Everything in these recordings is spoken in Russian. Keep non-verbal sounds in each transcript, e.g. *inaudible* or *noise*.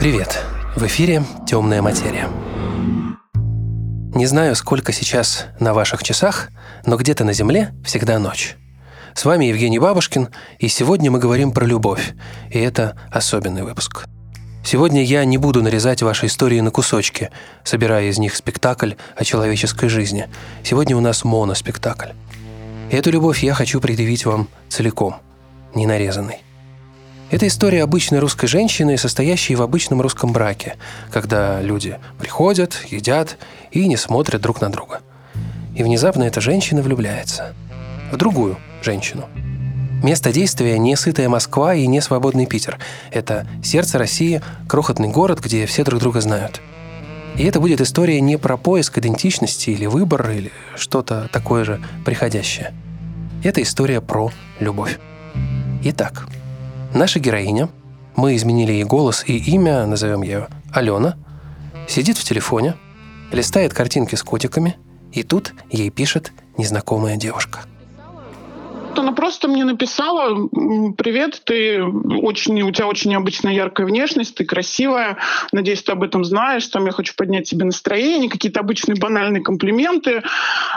Привет! В эфире «Темная материя». Не знаю, сколько сейчас на ваших часах, но где-то на Земле всегда ночь. С вами Евгений Бабушкин, и сегодня мы говорим про любовь, и это особенный выпуск. Сегодня я не буду нарезать ваши истории на кусочки, собирая из них спектакль о человеческой жизни. Сегодня у нас моноспектакль. Эту любовь я хочу предъявить вам целиком, не нарезанной. Это история обычной русской женщины, состоящей в обычном русском браке, когда люди приходят, едят и не смотрят друг на друга. И внезапно эта женщина влюбляется в другую женщину. Место действия не сытая Москва и не свободный Питер. Это сердце России, крохотный город, где все друг друга знают. И это будет история не про поиск идентичности или выбор, или что-то такое же приходящее. Это история про любовь. Итак, Наша героиня, мы изменили ей голос и имя, назовем ее Алена, сидит в телефоне, листает картинки с котиками, и тут ей пишет незнакомая девушка – она просто мне написала, привет, ты очень, у тебя очень необычная яркая внешность, ты красивая, надеюсь, ты об этом знаешь, там я хочу поднять тебе настроение, какие-то обычные банальные комплименты.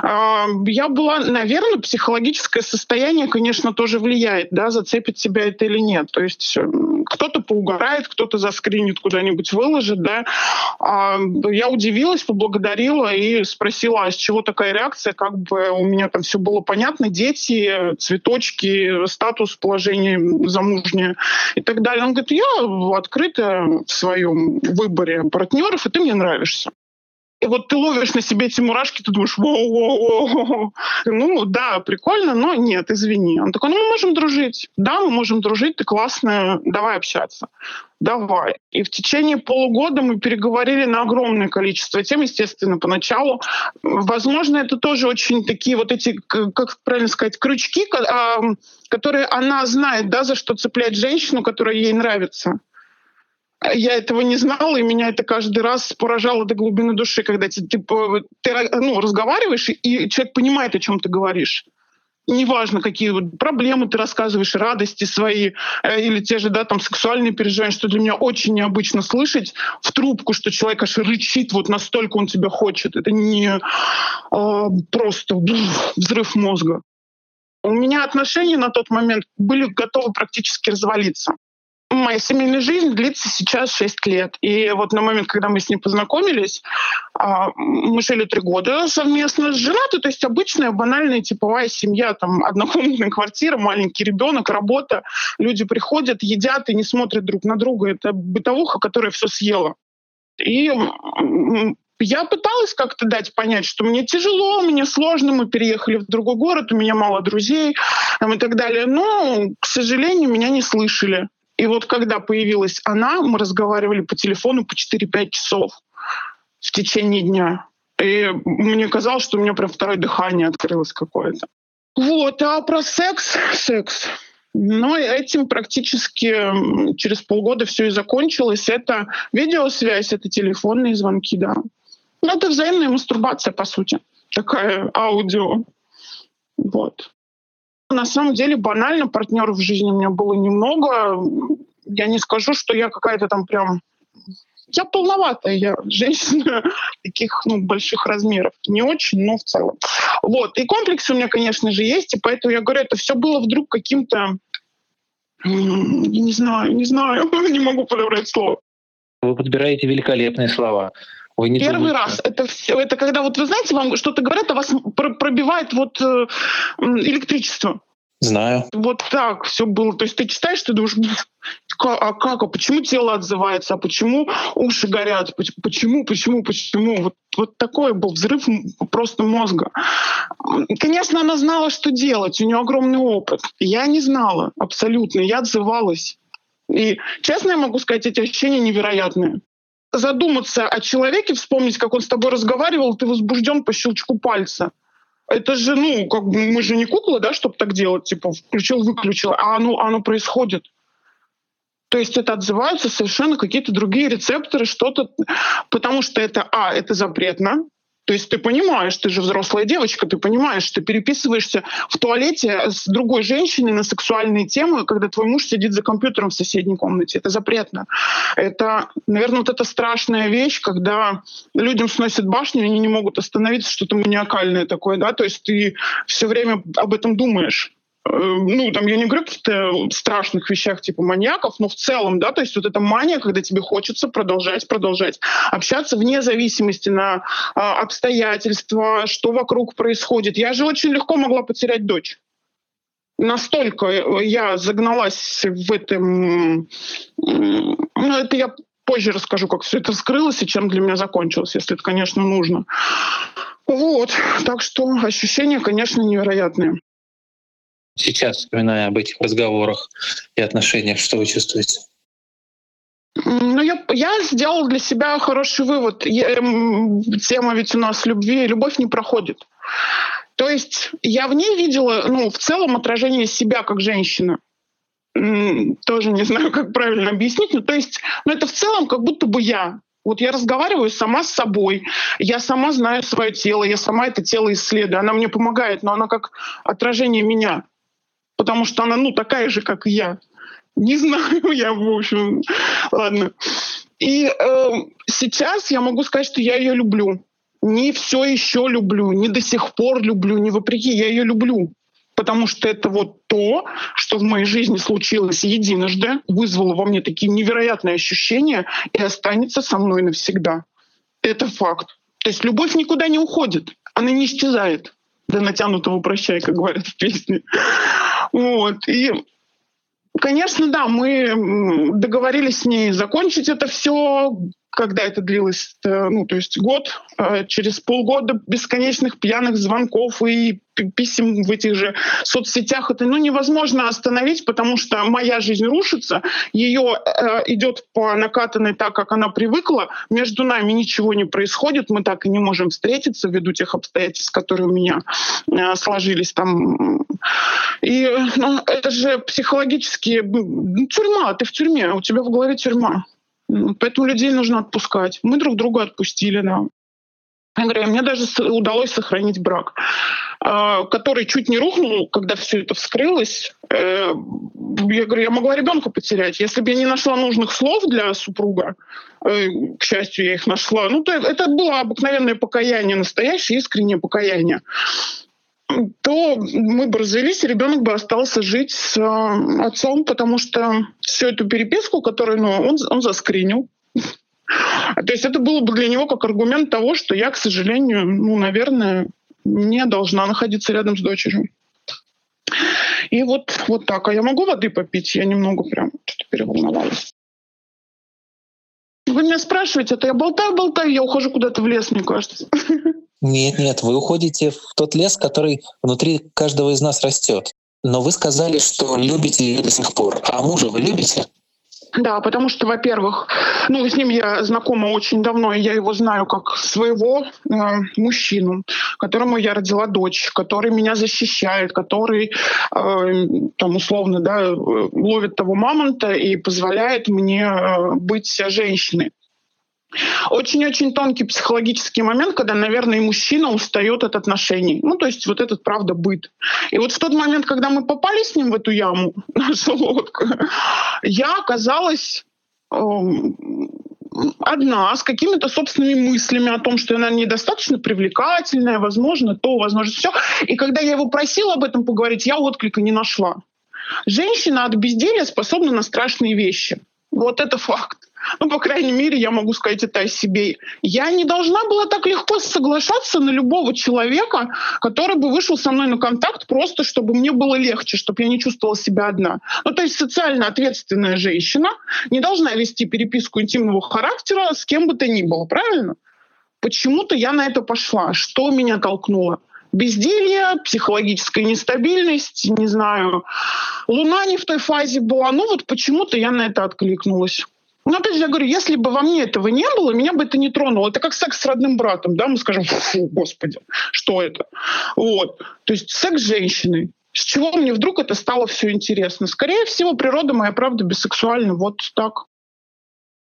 А, я была, наверное, психологическое состояние, конечно, тоже влияет, да, зацепит тебя это или нет. То есть кто-то поугарает, кто-то заскринит куда-нибудь, выложит, да. А, я удивилась, поблагодарила и спросила, а с чего такая реакция, как бы у меня там все было понятно, дети, цветочки, статус, положение замужнее и так далее. Он говорит, я открыта в своем выборе партнеров, и ты мне нравишься. И вот ты ловишь на себе эти мурашки, ты думаешь, воу-воу-воу. Ну да, прикольно, но нет, извини. Он такой, ну мы можем дружить. Да, мы можем дружить, ты классная, давай общаться. Давай. И в течение полугода мы переговорили на огромное количество тем, естественно, поначалу. Возможно, это тоже очень такие вот эти, как правильно сказать, крючки, которые она знает, да, за что цеплять женщину, которая ей нравится я этого не знала, и меня это каждый раз поражало до глубины души, когда ты, ты, ты ну, разговариваешь, и человек понимает, о чем ты говоришь. Неважно, какие проблемы ты рассказываешь, радости свои, э, или те же да, там, сексуальные переживания, что для меня очень необычно слышать в трубку, что человек аж рычит, вот настолько он тебя хочет. Это не э, просто взрыв мозга. У меня отношения на тот момент были готовы практически развалиться моя семейная жизнь длится сейчас 6 лет. И вот на момент, когда мы с ним познакомились, а, мы жили три года совместно с женаты, то есть обычная банальная типовая семья, там однокомнатная квартира, маленький ребенок, работа. Люди приходят, едят и не смотрят друг на друга. Это бытовуха, которая все съела. И я пыталась как-то дать понять, что мне тяжело, мне сложно, мы переехали в другой город, у меня мало друзей и так далее. Но, к сожалению, меня не слышали. И вот когда появилась она, мы разговаривали по телефону по 4-5 часов в течение дня. И мне казалось, что у меня прям второе дыхание открылось какое-то. Вот, а про секс, секс. Но этим практически через полгода все и закончилось. Это видеосвязь, это телефонные звонки, да. Ну, это взаимная мастурбация, по сути. Такая аудио. Вот. На самом деле банально партнеров в жизни у меня было немного. Я не скажу, что я какая-то там прям... Я полноватая, я женщина *laughs* таких ну, больших размеров. Не очень, но в целом. Вот. И комплексы у меня, конечно же, есть, и поэтому я говорю, это все было вдруг каким-то... Не знаю, не знаю, *laughs* не могу подобрать слово. Вы подбираете великолепные слова. Ой, не Первый думайте. раз. Это все. Это когда вот вы знаете, вам что-то говорят, а вас пробивает вот э, электричество. Знаю. Вот так все было. То есть ты читаешь, ты думаешь, а как, а почему тело отзывается, а почему уши горят, почему, почему, почему. Вот, вот такой был взрыв просто мозга. Конечно, она знала, что делать, у нее огромный опыт. Я не знала абсолютно, я отзывалась. И честно я могу сказать, эти ощущения невероятные задуматься о человеке, вспомнить, как он с тобой разговаривал, ты возбужден по щелчку пальца. Это же, ну, как бы мы же не куклы, да, чтобы так делать, типа включил-выключил, а оно, оно происходит. То есть это отзываются совершенно какие-то другие рецепторы, что-то, потому что это, а, это запретно, То есть ты понимаешь, ты же взрослая девочка, ты понимаешь, ты переписываешься в туалете с другой женщиной на сексуальные темы, когда твой муж сидит за компьютером в соседней комнате. Это запретно. Это, наверное, вот эта страшная вещь, когда людям сносят башню, они не могут остановиться, что-то маниакальное такое, да, то есть ты все время об этом думаешь. Э, ну, там, я не говорю о каких-то страшных вещах типа маньяков, но в целом, да, то есть вот эта мания, когда тебе хочется продолжать, продолжать общаться вне зависимости на а, обстоятельства, что вокруг происходит. Я же очень легко могла потерять дочь. Настолько я загналась в этом... Ну, это я позже расскажу, как все это скрылось и чем для меня закончилось, если это, конечно, нужно. Вот, так что ощущения, конечно, невероятные сейчас, вспоминая об этих разговорах и отношениях, что вы чувствуете? Ну, я, я сделал для себя хороший вывод. Я, тема ведь у нас любви, любовь не проходит. То есть я в ней видела, ну, в целом отражение себя как женщина. Тоже не знаю, как правильно объяснить. Ну, то есть, ну, это в целом как будто бы я. Вот я разговариваю сама с собой, я сама знаю свое тело, я сама это тело исследую, она мне помогает, но она как отражение меня потому что она, ну, такая же, как и я. Не *laughs* знаю, я, в общем, ладно. И э, сейчас я могу сказать, что я ее люблю. Не все еще люблю, не до сих пор люблю, не вопреки, я ее люблю. Потому что это вот то, что в моей жизни случилось единожды, вызвало во мне такие невероятные ощущения и останется со мной навсегда. Это факт. То есть любовь никуда не уходит, она не исчезает до натянутого прощай, как говорят в песне. Вот. И Конечно, да, мы договорились с ней закончить это все, когда это длилось, э, ну, то есть год, э, через полгода бесконечных пьяных звонков и писем в этих же соцсетях, это ну, невозможно остановить, потому что моя жизнь рушится, ее э, идет по накатанной так, как она привыкла, между нами ничего не происходит, мы так и не можем встретиться ввиду тех обстоятельств, которые у меня э, сложились там. И ну, это же психологически тюрьма, ты в тюрьме, у тебя в голове тюрьма. Поэтому людей нужно отпускать. Мы друг друга отпустили, да. Я говорю, мне даже удалось сохранить брак, а, который чуть не рухнул, когда все это вскрылось. Э, я говорю, я могла ребенка потерять. Если бы я не нашла нужных слов для супруга, э, к счастью, я их нашла, ну, то это было обыкновенное покаяние, настоящее искреннее покаяние то мы бы развелись, ребенок бы остался жить с э, отцом, потому что всю эту переписку, которую ну, он, он заскринил, то есть это было бы для него как аргумент того, что я, к сожалению, ну, наверное, не должна находиться рядом с дочерью. И вот, вот так. А я могу воды попить? Я немного прям что-то переволновалась. Вы меня спрашиваете, это я болтаю-болтаю, я ухожу куда-то в лес, мне кажется. Нет, нет, вы уходите в тот лес, который внутри каждого из нас растет. Но вы сказали, что любите ее до сих пор. А мужа вы любите? Да, потому что, во-первых, ну, с ним я знакома очень давно, и я его знаю как своего э, мужчину, которому я родила дочь, который меня защищает, который, э, там, условно, да, ловит того мамонта и позволяет мне э, быть женщиной. Очень-очень тонкий психологический момент, когда, наверное, и мужчина устает от отношений. Ну, то есть вот этот, правда, быт. И вот в тот момент, когда мы попали с ним в эту яму, *laughs* нашу лодку, я оказалась эм, одна, с какими-то собственными мыслями о том, что она недостаточно привлекательная, возможно, то, возможно, все. И когда я его просила об этом поговорить, я отклика не нашла. Женщина от безделия способна на страшные вещи. Вот это факт. Ну, по крайней мере, я могу сказать это о себе. Я не должна была так легко соглашаться на любого человека, который бы вышел со мной на контакт просто, чтобы мне было легче, чтобы я не чувствовала себя одна. Ну, то есть социально ответственная женщина не должна вести переписку интимного характера с кем бы то ни было, правильно? Почему-то я на это пошла. Что меня толкнуло? безделье, психологическая нестабильность, не знаю, луна не в той фазе была. Ну вот почему-то я на это откликнулась. Ну, опять же, я говорю, если бы во мне этого не было, меня бы это не тронуло. Это как секс с родным братом, да, мы скажем, фу, господи, что это? Вот. То есть секс с женщиной. С чего мне вдруг это стало все интересно? Скорее всего, природа моя, правда, бисексуальна. Вот так.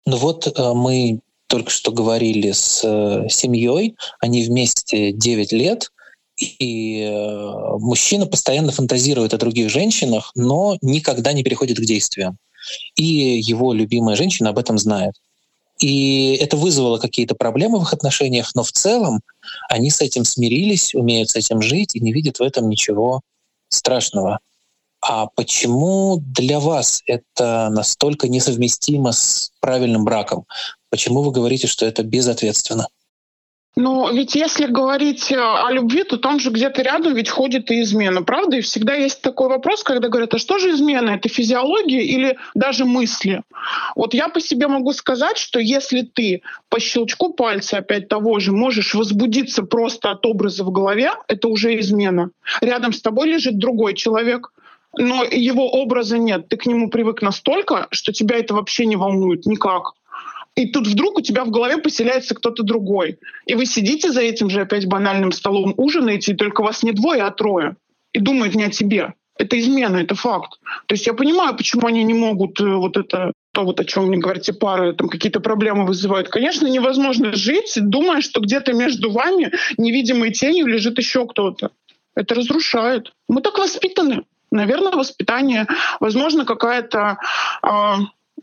Ну вот э, мы только что говорили с э, семьей, они вместе 9 лет, и э, мужчина постоянно фантазирует о других женщинах, но никогда не переходит к действиям. И его любимая женщина об этом знает. И это вызвало какие-то проблемы в их отношениях, но в целом они с этим смирились, умеют с этим жить и не видят в этом ничего страшного. А почему для вас это настолько несовместимо с правильным браком? Почему вы говорите, что это безответственно? Но ведь если говорить э, о любви, то там же где-то рядом ведь ходит и измена, правда? И всегда есть такой вопрос, когда говорят, а что же измена? Это физиология или даже мысли? Вот я по себе могу сказать, что если ты по щелчку пальца опять того же можешь возбудиться просто от образа в голове, это уже измена. Рядом с тобой лежит другой человек, но его образа нет. Ты к нему привык настолько, что тебя это вообще не волнует никак. И тут вдруг у тебя в голове поселяется кто-то другой. И вы сидите за этим же опять банальным столом, ужинаете, и только вас не двое, а трое. И думают не о тебе. Это измена, это факт. То есть я понимаю, почему они не могут э, вот это, то вот о чем мне говорите, пары, там какие-то проблемы вызывают. Конечно, невозможно жить, думая, что где-то между вами невидимой тенью лежит еще кто-то. Это разрушает. Мы так воспитаны. Наверное, воспитание, возможно, какая-то э,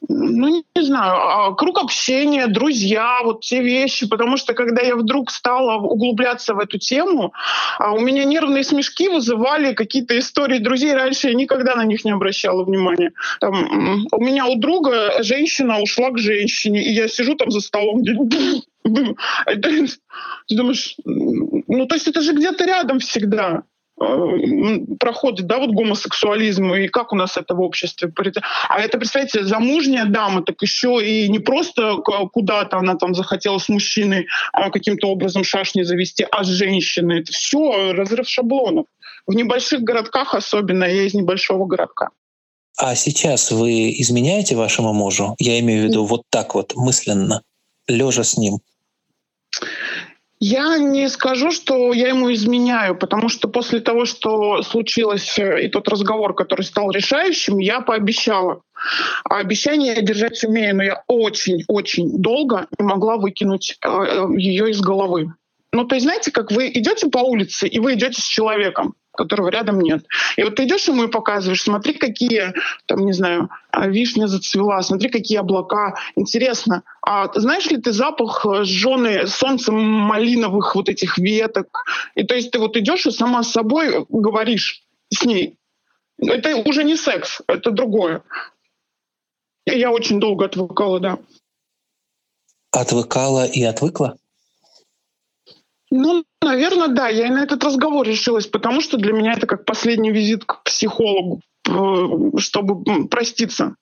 ну, не знаю, а, круг общения, друзья, вот те вещи, потому что когда я вдруг стала углубляться в эту тему, а, у меня нервные смешки вызывали какие-то истории друзей. Раньше я никогда на них не обращала внимания. Там, у меня у друга женщина ушла к женщине, и я сижу там за столом, *laughs* ты думаешь, ну то есть это же где-то рядом всегда. Э, проходит, да, вот гомосексуализм, и как у нас это в обществе. А это, представьте, замужняя дама, так еще и не просто куда-то она там захотела с мужчиной а каким-то образом шашни завести, а с женщиной. Это все разрыв шаблонов. В небольших городках особенно, я из небольшого городка. А сейчас вы изменяете вашему мужу? Я имею в виду вот так вот, мысленно, лежа с ним. Я не скажу, что я ему изменяю, потому что после того, что случилось, э, и тот разговор, который стал решающим, я пообещала. А обещание я держать умею, но я очень-очень долго не могла выкинуть э, э, ее из головы. Ну, то есть, знаете, как вы идете по улице, и вы идете с человеком которого рядом нет. И вот ты идешь ему и показываешь, смотри, какие, там, не знаю, а, вишня зацвела, смотри, какие облака. Интересно, а знаешь ли ты запах сжёной солнцем малиновых вот этих веток? И то есть ты вот идешь и сама с собой говоришь с ней. Это уже не секс, это другое. Я очень долго отвыкала, да. Отвыкала и отвыкла? Ну, наверное, да. Я и на этот разговор решилась, потому что для меня это как последний визит к психологу, э, чтобы проститься.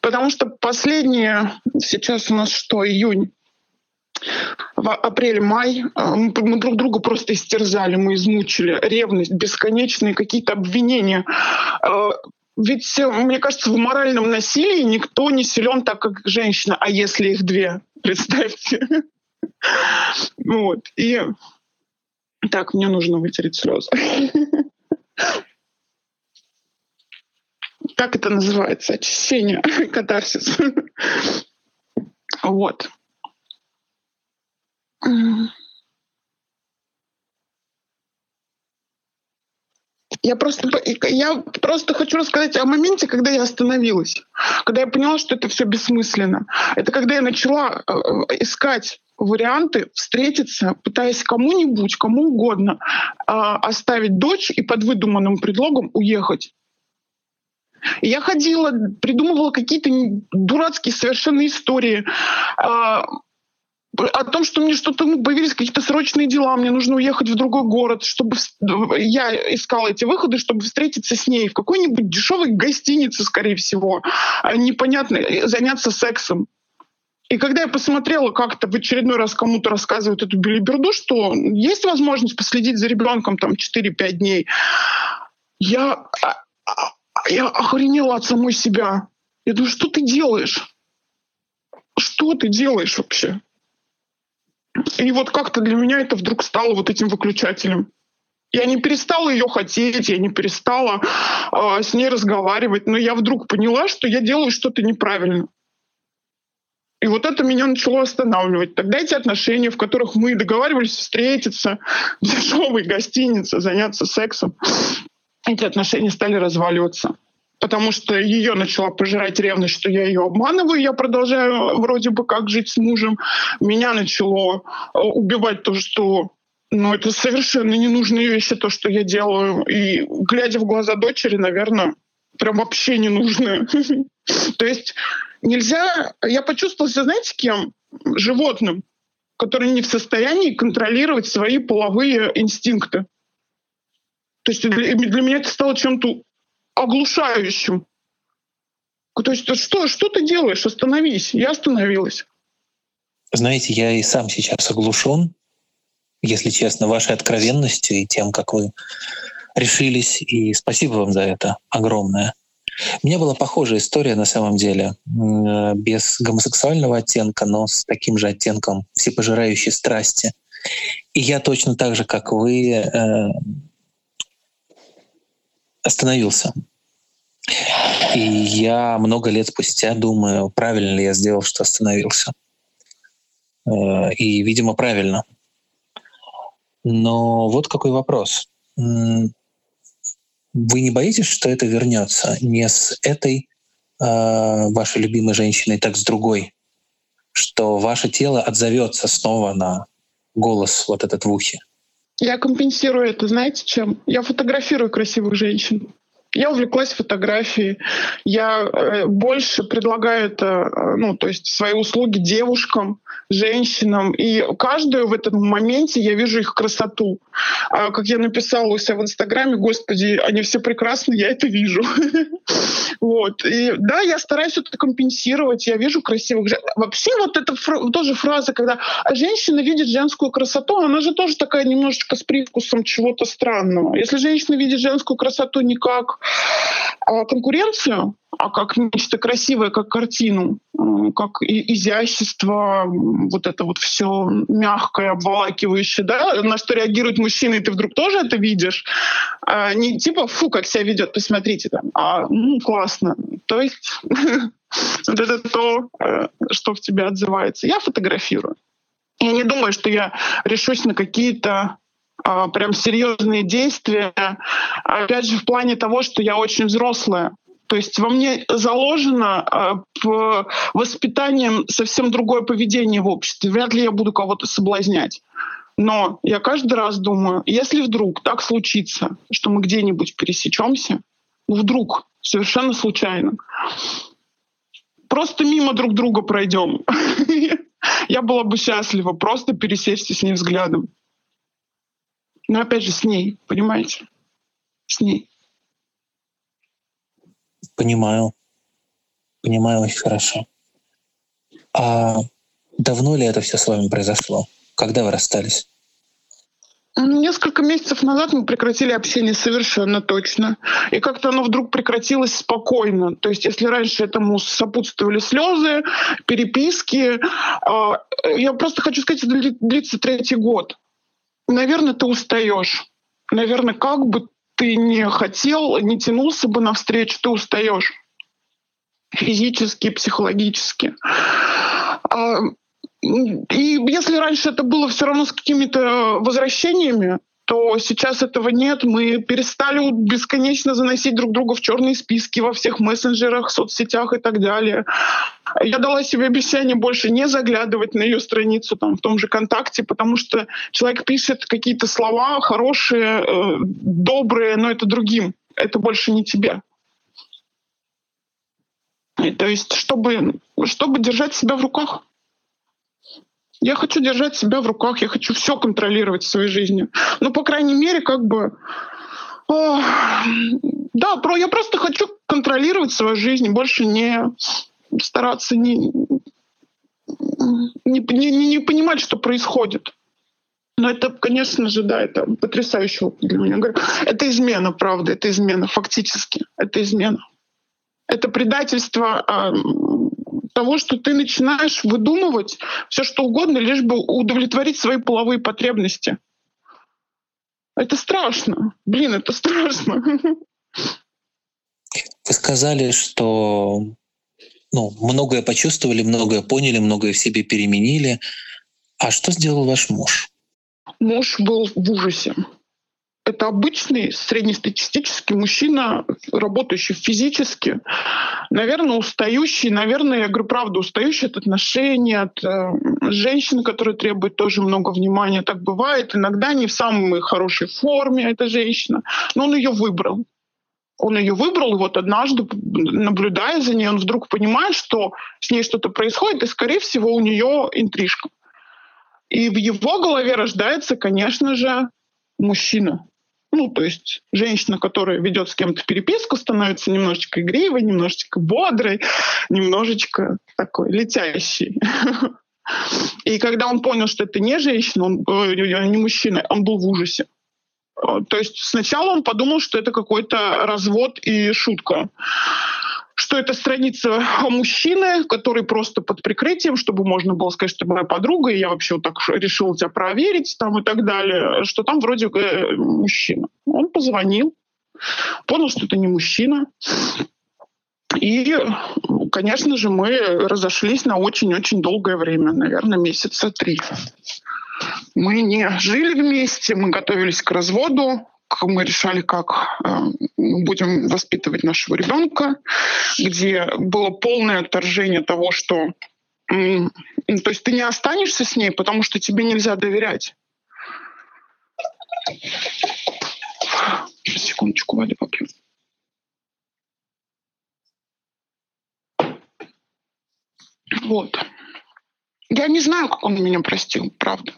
Потому что последние, сейчас у нас что, июнь, в апреле-май э, мы друг друга просто истерзали, мы измучили. Ревность, бесконечные какие-то обвинения. Э, ведь, мне кажется, в моральном насилии никто не силен так, как женщина. А если их две? *laughs* Представьте. *laughs* Вот. И так, мне нужно вытереть слезы. *laughs* Как это называется? Очищение, *laughs* катарсис. Вот. Я просто, я просто хочу рассказать о моменте, когда я остановилась, когда я поняла, что это все бессмысленно. Это когда я начала э, искать варианты встретиться, пытаясь кому-нибудь, кому угодно э, оставить дочь и под выдуманным предлогом уехать. Я ходила, придумывала какие-то дурацкие совершенно истории. Э, о том, что мне что-то ну, появились какие-то срочные дела, мне нужно уехать в другой город, чтобы я искала эти выходы, чтобы встретиться с ней в какой-нибудь дешевой гостинице, скорее всего, а непонятно, заняться сексом. И когда я посмотрела как-то в очередной раз кому-то рассказывают эту билиберду, что есть возможность последить за ребенком там 4-5 дней, я, а, а, я охренела от самой себя. Я думаю, что ты делаешь? Что ты делаешь вообще? И вот как-то для меня это вдруг стало вот этим выключателем. Я не перестала ее хотеть, я не перестала э, с ней разговаривать, но я вдруг поняла, что я делаю что-то неправильно. И вот это меня начало останавливать. Тогда эти отношения, в которых мы договаривались встретиться *laughs* в дешевой гостинице, заняться сексом, эти отношения стали разваливаться. Потому что ее начала пожирать ревность, что я ее обманываю, я продолжаю вроде бы как жить с мужем. Меня начало э, убивать то, что ну, это совершенно ненужные вещи, то, что я делаю. И глядя в глаза дочери, наверное, прям вообще не нужны. *laughs* То есть нельзя... Я почувствовала себя, знаете, кем? Животным, который не в состоянии контролировать свои половые инстинкты. То есть для, для меня это стало чем-то оглушающим. То есть что, что ты делаешь? Остановись. Я остановилась. Знаете, я и сам сейчас оглушен, если честно, вашей откровенностью и тем, как вы решились. И спасибо вам за это огромное. У меня была похожая история на самом деле, без гомосексуального оттенка, но с таким же оттенком всепожирающей страсти. И я точно так же, как вы, э, остановился. И я много лет спустя думаю, правильно ли я сделал, что остановился. Э, и, видимо, правильно. Но вот какой вопрос. Вы не боитесь, что это вернется не с этой э, вашей любимой женщиной, так с другой? Что ваше тело отзовется снова на голос вот этот в ухе? Я компенсирую это, знаете, чем? Я фотографирую красивых женщин. Я увлеклась фотографией. Я э, больше предлагаю это, э, ну, то есть свои услуги девушкам, женщинам. И каждую в этом моменте я вижу их красоту. А, как я написала у себя в Инстаграме, господи, они все прекрасны, я это вижу. *laughs* Вот. И да, я стараюсь это компенсировать. Я вижу красивых женщин. Вообще вот фра- тоже фраза, когда женщина видит женскую красоту, она же тоже такая немножечко с привкусом чего-то странного. Если женщина видит женскую красоту не как а, конкуренцию, а как нечто красивое, как картину, как изящество, вот это вот все мягкое, обволакивающее, да, на что реагируют мужчины, и ты вдруг тоже это видишь. А не типа, фу, как себя ведет, посмотрите там, а ну, классно. То есть *laughs* это то, э, что в тебе отзывается. Я фотографирую. Я не думаю, что я решусь на какие-то а, прям серьезные действия. Опять же, в плане того, что я очень взрослая. То есть во мне заложено э, воспитанием совсем другое поведение в обществе. Вряд ли я буду кого-то соблазнять. Но я каждый раз думаю, если вдруг так случится, что мы где-нибудь пересечемся, ну вдруг, совершенно случайно, просто мимо друг друга пройдем. *laughs* Я была бы счастлива просто пересечься с ней взглядом. Но опять же с ней, понимаете? С ней. Понимаю. Понимаю очень хорошо. А давно ли это все с вами произошло? Когда вы расстались? Несколько месяцев назад мы прекратили общение совершенно точно. И как-то оно вдруг прекратилось спокойно. То есть если раньше этому сопутствовали слезы, переписки, а, я просто хочу сказать, это длится третий год наверное, ты устаешь. Наверное, как бы ты не хотел, не тянулся бы навстречу, ты устаешь физически, психологически. А, и если раньше это было все равно с какими-то возвращениями, то сейчас этого нет. Мы перестали бесконечно заносить друг друга в черные списки во всех мессенджерах, соцсетях и так далее. Я дала себе обещание больше не заглядывать на ее страницу там, в том же контакте, потому что человек пишет какие-то слова хорошие, э, добрые, но это другим. Это больше не тебе. И, то есть, чтобы, чтобы держать себя в руках. Я хочу держать себя в руках, я хочу все контролировать в своей жизни. Ну, по крайней мере, как бы... О, да, про, я просто хочу контролировать свою жизнь, больше не стараться не, не, не, не понимать, что происходит. Но это, конечно же, да, это потрясающий опыт для меня. Это измена, правда, это измена, фактически. Это измена. Это предательство того, что ты начинаешь выдумывать все что угодно, лишь бы удовлетворить свои половые потребности. Это страшно. Блин, это страшно. Вы сказали, что ну, многое почувствовали, многое поняли, многое в себе переменили. А что сделал ваш муж? Муж был в ужасе. Это обычный среднестатистический мужчина, работающий физически, наверное, устающий, наверное, я говорю правду, устающий от отношений, от э, женщин, которые требуют тоже много внимания. Так бывает. Иногда не в самой хорошей форме эта женщина, но он ее выбрал. Он ее выбрал, и вот однажды, наблюдая за ней, он вдруг понимает, что с ней что-то происходит, и, скорее всего, у нее интрижка. И в его голове рождается, конечно же, мужчина. Ну, то есть женщина, которая ведет с кем-то переписку, становится немножечко игривой, немножечко бодрой, немножечко такой летящей. И когда он понял, что это не женщина, он, э, не мужчина, он был в ужасе. Э, то есть сначала он подумал, что это какой-то развод и шутка что это страница мужчины, который просто под прикрытием, чтобы можно было сказать, что моя подруга, и я вообще вот так решил тебя проверить там и так далее, что там вроде э, мужчина. Он позвонил, понял, что это не мужчина. И, конечно же, мы разошлись на очень-очень долгое время, наверное, месяца три. Мы не жили вместе, мы готовились к разводу, мы решали, как э, будем воспитывать нашего ребенка, где было полное отторжение того, что то есть ты не останешься с ней, потому что тебе нельзя доверять. Секундочку, воды попью. Вот. Я не знаю, как он меня простил, правда.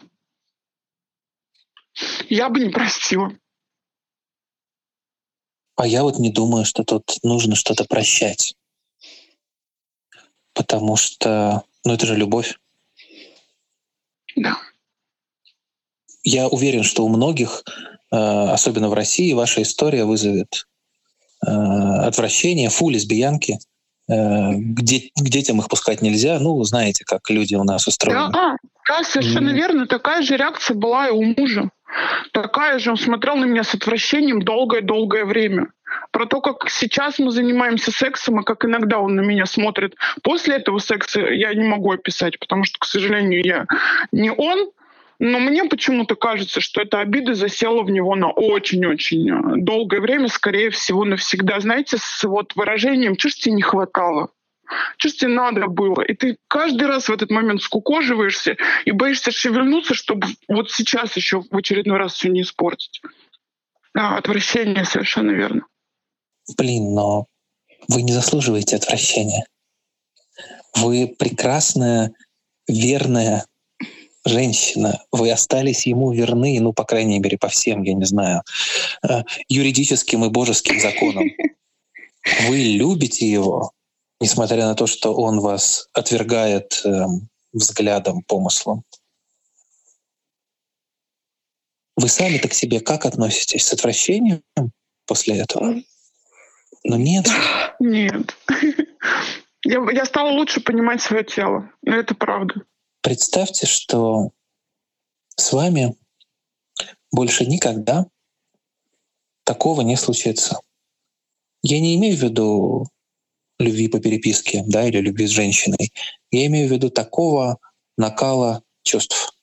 Я бы не простила. А я вот не думаю, что тут нужно что-то прощать. Потому что, ну это же любовь. Да. Я уверен, что у многих, э, особенно в России, ваша история вызовет э, отвращение, фу, лесбиянки, э, где, к детям их пускать нельзя. Ну, знаете, как люди у нас устроены. Да, да совершенно mm. верно. Такая же реакция была и у мужа. Такая же, он смотрел на меня с отвращением долгое-долгое время. Про то, как сейчас мы занимаемся сексом, и как иногда он на меня смотрит. После этого секса я не могу описать, потому что, к сожалению, я не он, но мне почему-то кажется, что эта обида засела в него на очень-очень э, долгое время, скорее всего, навсегда. Знаете, с вот выражением «чушь тебе не хватало». Что ж тебе надо было? И ты каждый раз в этот момент скукоживаешься и боишься шевельнуться, чтобы вот сейчас еще в очередной раз все не испортить. Да, отвращение совершенно верно. Блин, но вы не заслуживаете отвращения. Вы прекрасная, верная женщина. Вы остались ему верны, ну, по крайней мере, по всем, я не знаю, э, юридическим и божеским законам. *laughs* Вы любите его, несмотря на то, что он вас отвергает э, взглядом, помыслом. Вы сами-то к себе как относитесь? С отвращением после этого? Ну нет. Нет. *laughs* Я, я стала лучше понимать свое тело. Это правда. Представьте, что с вами больше никогда такого не случится. Я не имею в виду любви по переписке, да, или любви с женщиной. Я имею в виду такого накала чувств.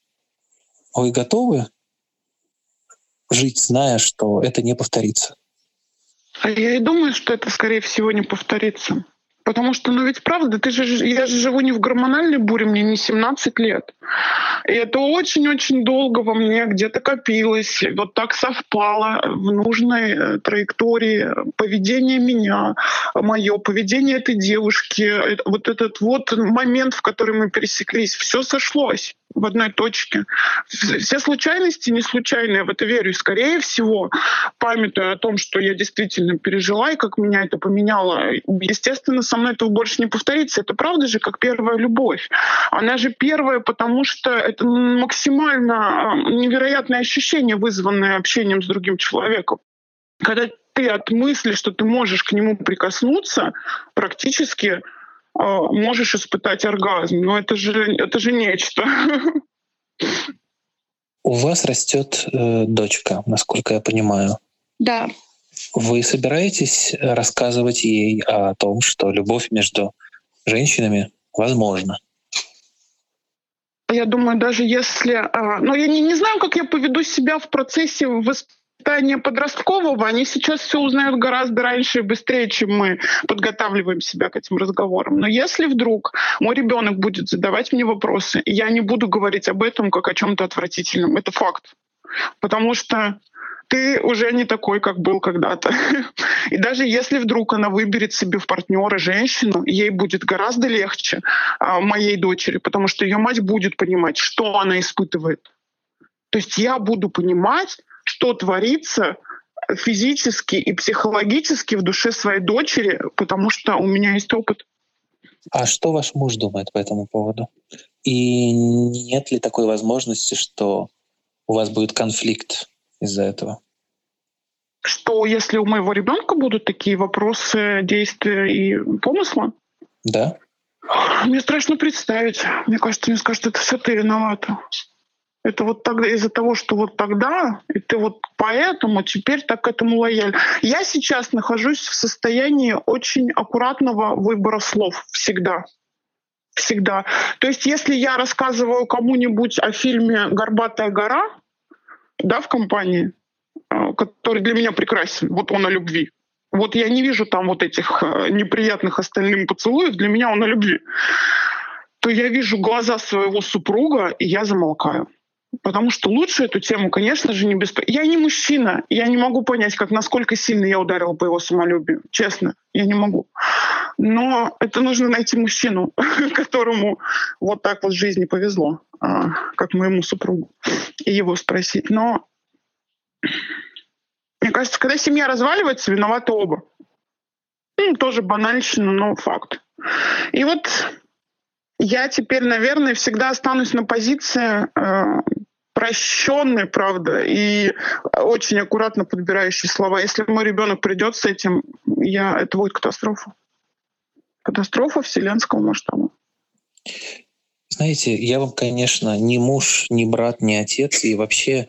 Вы готовы жить, зная, что это не повторится? А я и думаю, что это, скорее всего, не повторится. Потому что, ну ведь правда, ты же, я же живу не в гормональной буре, мне не 17 лет. И это очень-очень долго во мне где-то копилось. Вот так совпало в нужной э, траектории поведение меня, мое поведение этой девушки, вот этот вот момент, в который мы пересеклись, все сошлось в одной точке. Все случайности не случайные, в это верю. И, скорее всего, памятуя о том, что я действительно пережила и как меня это поменяло, естественно, со мной этого больше не повторится. Это правда же, как первая любовь. Она же первая, потому что это максимально а, невероятное ощущение, вызванное общением с другим человеком. Когда ты от мысли, что ты можешь к нему прикоснуться, практически можешь испытать оргазм. Но это же, это же нечто. *laughs* У вас растет э, дочка, насколько я понимаю. Да. Вы собираетесь рассказывать ей о том, что любовь между женщинами возможно. Я думаю, даже если... А, ну, я не, не знаю, как я поведу себя в процессе воспитания подросткового. Они сейчас все узнают гораздо раньше и быстрее, чем мы подготавливаем себя к этим разговорам. Но если вдруг мой ребенок будет задавать мне вопросы, я не буду говорить об этом как о чем-то отвратительном. Это факт. Потому что ты уже не такой, как был когда-то. *laughs* И даже если вдруг она выберет себе в партнера женщину, ей будет гораздо легче а, моей дочери, потому что ее мать будет понимать, что она испытывает. То есть я буду понимать, что творится физически и психологически в душе своей дочери, потому что у меня есть опыт. А что ваш муж думает по этому поводу? И нет ли такой возможности, что у вас будет конфликт из-за этого? Что если у моего ребенка будут такие вопросы, действия и помысла? Да. Мне страшно представить. Мне кажется, мне скажут, это все ты виновата. Это вот тогда из-за того, что вот тогда, и ты вот поэтому теперь так к этому лояль. Я сейчас нахожусь в состоянии очень аккуратного выбора слов всегда. Всегда. То есть если я рассказываю кому-нибудь о фильме «Горбатая гора», да, в компании, э, который для меня прекрасен. Вот он о любви. Вот я не вижу там вот этих э, неприятных остальным поцелуев, для меня он о любви. То я вижу глаза своего супруга, и я замолкаю. Потому что лучше эту тему, конечно же, не бесп... Я не мужчина, я не могу понять, как насколько сильно я ударила по его самолюбию. Честно, я не могу. Но это нужно найти мужчину, *laughs* которому вот так вот в жизни повезло, а, как моему супругу, и его спросить. Но мне кажется, когда семья разваливается, виноваты оба. Ну, тоже банальщина, но факт. И вот я теперь, наверное, всегда останусь на позиции э, прощенной, правда, и очень аккуратно подбирающей слова. Если мой ребенок придет с этим, я, это будет катастрофа. Катастрофа вселенского масштаба. Знаете, я вам, конечно, ни муж, ни брат, ни отец, и вообще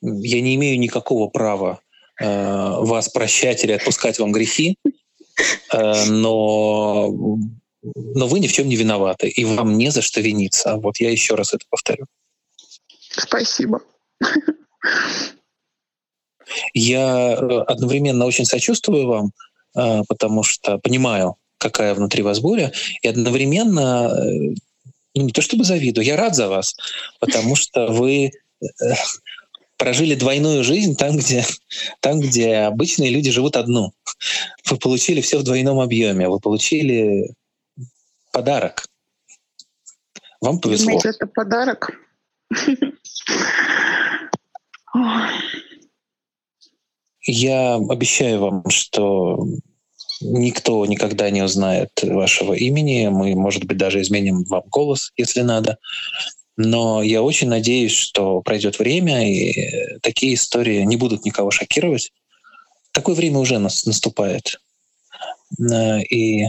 я не имею никакого права э, вас прощать или отпускать вам грехи, э, но, но вы ни в чем не виноваты, и вам не за что виниться. Вот я еще раз это повторю. Спасибо. Я э, одновременно очень сочувствую вам, э, потому что понимаю, какая внутри вас буря, и одновременно э, ну, не то чтобы завидую, я рад за вас, потому что вы прожили двойную жизнь там, где, там, где обычные люди живут одну. Вы получили все в двойном объеме, вы получили подарок. Вам повезло. Думаете, это подарок? Я обещаю вам, что никто никогда не узнает вашего имени. Мы, может быть, даже изменим вам голос, если надо. Но я очень надеюсь, что пройдет время, и такие истории не будут никого шокировать. Такое время уже наступает. Э, и,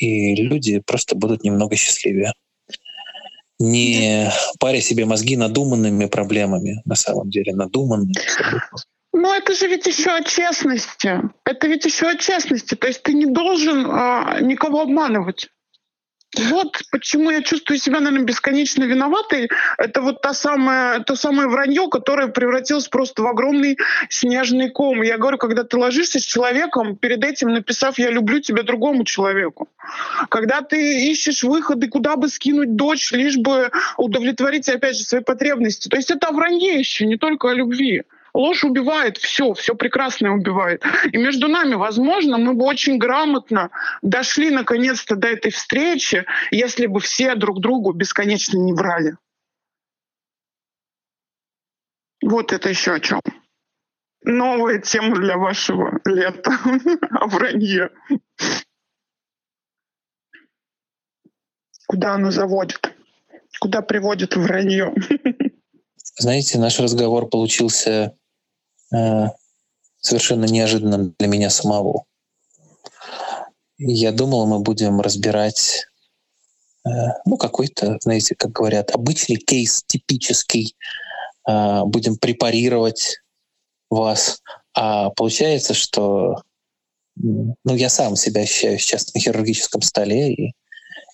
и люди просто будут немного счастливее не паря себе мозги надуманными проблемами, на самом деле, надуманными. Ну, это же ведь еще о честности. Это ведь еще о честности. То есть ты не должен а, никого обманывать. Вот почему я чувствую себя, наверное, бесконечно виноватой. Это вот та самая, то самое вранье, которое превратилось просто в огромный снежный ком. Я говорю, когда ты ложишься с человеком, перед этим написав «я люблю тебя» другому человеку. Когда ты ищешь выходы, куда бы скинуть дочь, лишь бы удовлетворить, опять же, свои потребности. То есть это вранье еще, не только о любви. Ложь убивает все, все прекрасное убивает. И между нами, возможно, мы бы очень грамотно дошли наконец-то до этой встречи, если бы все друг другу бесконечно не врали. Вот это еще о чем. Новая тема для вашего лета *laughs* о вранье. Куда оно заводит? Куда приводит вранье? *laughs* Знаете, наш разговор получился совершенно неожиданным для меня самого. Я думал, мы будем разбирать э, ну, какой-то, знаете, как говорят, обычный кейс, типический, э, будем препарировать вас. А получается, что ну, я сам себя ощущаю сейчас на хирургическом столе, и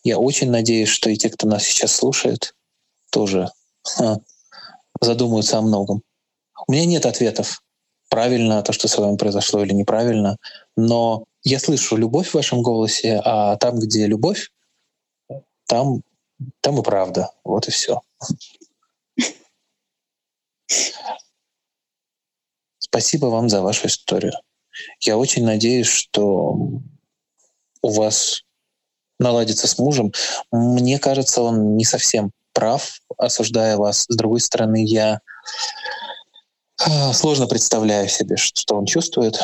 я очень надеюсь, что и те, кто нас сейчас слушает, тоже задумаются о многом. У меня нет ответов, правильно то, что с вами произошло или неправильно, но я слышу любовь в вашем голосе, а там, где любовь, там, там и правда. Вот и все. Спасибо вам за вашу историю. Я очень надеюсь, что у вас наладится с мужем. Мне кажется, он не совсем прав, осуждая вас. С другой стороны, я сложно представляю себе, что он чувствует.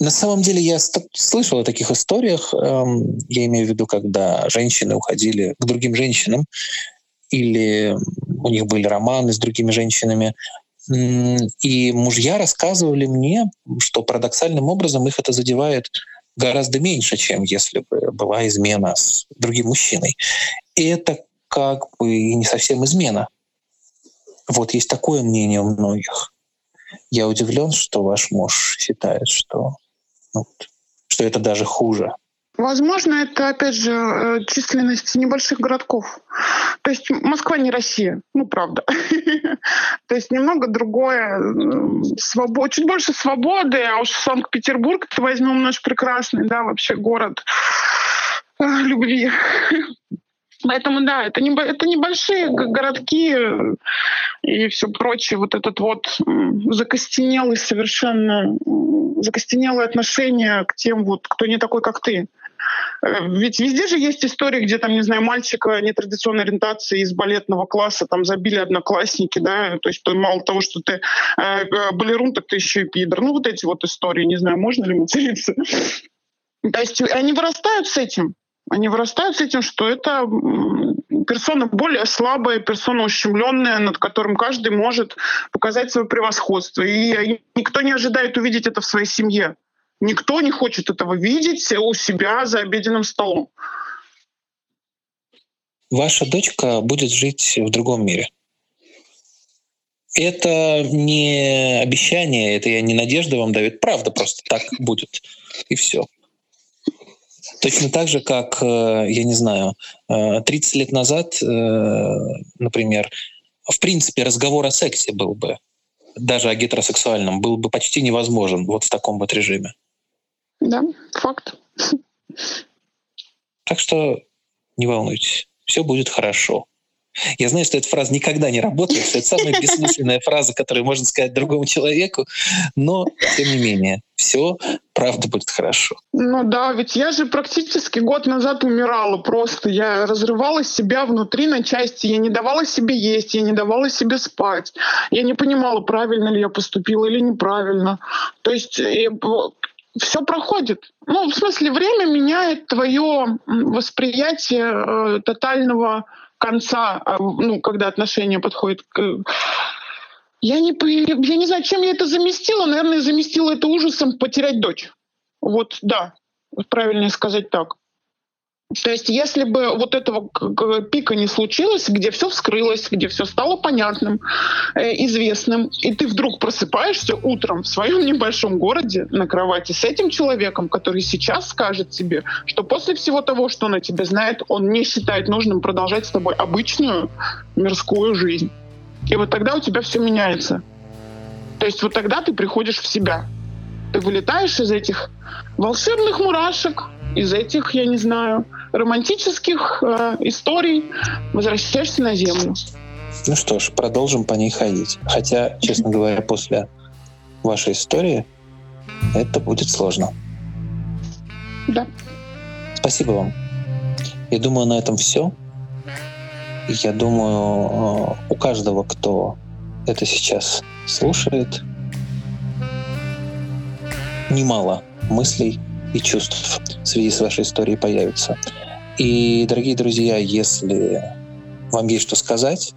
На самом деле я слышал о таких историях. Эм, я имею в виду, когда женщины уходили к другим женщинам, или у них были романы с другими женщинами. И мужья рассказывали мне, что парадоксальным образом их это задевает гораздо меньше, чем если бы была измена с другим мужчиной. И это как бы не совсем измена. Вот есть такое мнение у многих. Я удивлен, что ваш муж считает, что, ну, что это даже хуже. Возможно, это, опять же, э, численность небольших городков. То есть Москва не Россия, ну, правда. *laughs* То есть немного другое, чуть больше свободы, а уж Санкт-Петербург, возьмем наш прекрасный, да, вообще город э, любви. *laughs* Поэтому да, это, не, это небольшие городки и все прочее. Вот этот вот закостенелый совершенно, закостенелое отношение к тем, вот, кто не такой, как ты. Э, ведь везде же есть истории, где там, не знаю, мальчика нетрадиционной ориентации из балетного класса там забили одноклассники, да, то есть то, мало того, что ты э, э, балерун, так ты еще и пидор. Ну вот эти вот истории, не знаю, можно ли материться. *laughs* То есть они вырастают с этим. Они вырастают с этим, что это персона более слабая, персона ущемленная, над которым каждый может показать свое превосходство. И никто не ожидает увидеть это в своей семье. Никто не хочет этого видеть у себя за обеденным столом. Ваша дочка будет жить в другом мире. Это не обещание, это я не надежда вам дает. Правда просто так будет. И все. Точно так же, как, э, я не знаю, 30 э, лет назад, э, например, в принципе, разговор о сексе был бы, даже о гетеросексуальном, был бы почти невозможен вот в таком вот режиме. Да, факт. Так что не волнуйтесь, все будет хорошо. Я знаю, что эта фраза никогда не работает, что это самая бессмысленная фраза, которую можно сказать другому человеку, но тем не менее, все правда будет хорошо. Ну да, ведь я же практически год назад умирала просто. Я разрывала себя внутри на части, я не давала себе есть, я не давала себе спать. Я не понимала, правильно ли я поступила или неправильно. То есть все проходит. Ну, в смысле, время меняет твое восприятие э, тотального конца, э, ну, когда отношения подходят к... Я не, я не знаю, чем я это заместила. Наверное, заместила это ужасом потерять дочь. Вот, да, правильнее сказать так. То есть если бы вот этого пика не случилось, где все вскрылось, где все стало понятным, э, известным, и ты вдруг просыпаешься утром в своем небольшом городе на кровати с этим человеком, который сейчас скажет тебе, что после всего того, что он о тебе знает, он не считает нужным продолжать с тобой обычную мирскую жизнь. И вот тогда у тебя все меняется. То есть вот тогда ты приходишь в себя. Ты вылетаешь из этих волшебных мурашек, из этих, я не знаю, романтических э, историй возвращаешься на Землю. Ну что ж, продолжим по ней ходить. Хотя, честно говоря, после вашей истории это будет сложно. Да. Спасибо вам. Я думаю, на этом все. Я думаю, э, у каждого, кто это сейчас слушает, немало мыслей и чувств в связи с вашей историей появится. И, дорогие друзья, если вам есть что сказать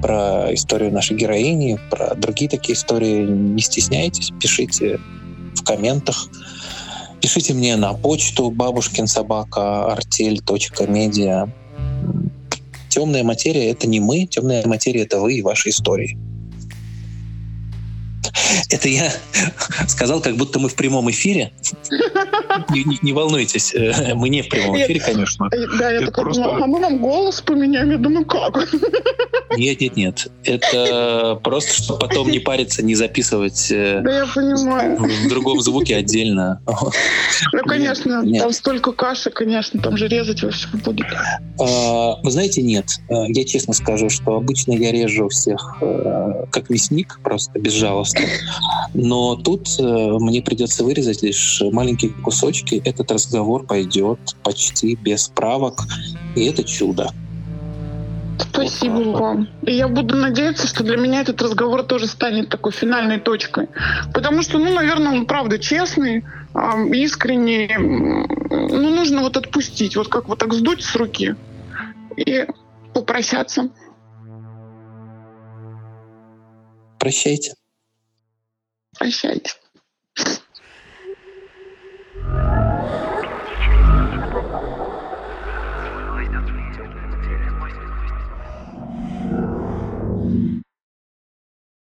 про историю нашей героини, про другие такие истории, не стесняйтесь, пишите в комментах. Пишите мне на почту бабушкин собака артель.медиа. Темная материя — это не мы, темная материя — это вы и ваши истории. Это я *laughs* сказал, как будто мы в прямом эфире. Не, не, не волнуйтесь, э, мы не в прямом эфире, конечно. Да, я такой просто... а мы вам голос поменяем. Я думаю, как? Нет, нет, нет. Это просто, чтобы потом не париться, не записывать э, да, я понимаю. в другом звуке отдельно. Ну, конечно, нет. там столько каши, конечно, там же резать вообще будет. А, вы знаете, нет. Я честно скажу, что обычно я режу всех э, как мясник, просто безжалостно. Но тут э, мне придется вырезать лишь маленькие кусочки. Этот разговор пойдет почти без правок, и это чудо. Спасибо вам. И я буду надеяться, что для меня этот разговор тоже станет такой финальной точкой. Потому что, ну, наверное, он правда честный, искренний. Ну, нужно вот отпустить, вот как вот так сдуть с руки и попрощаться. Прощайте. الفائدة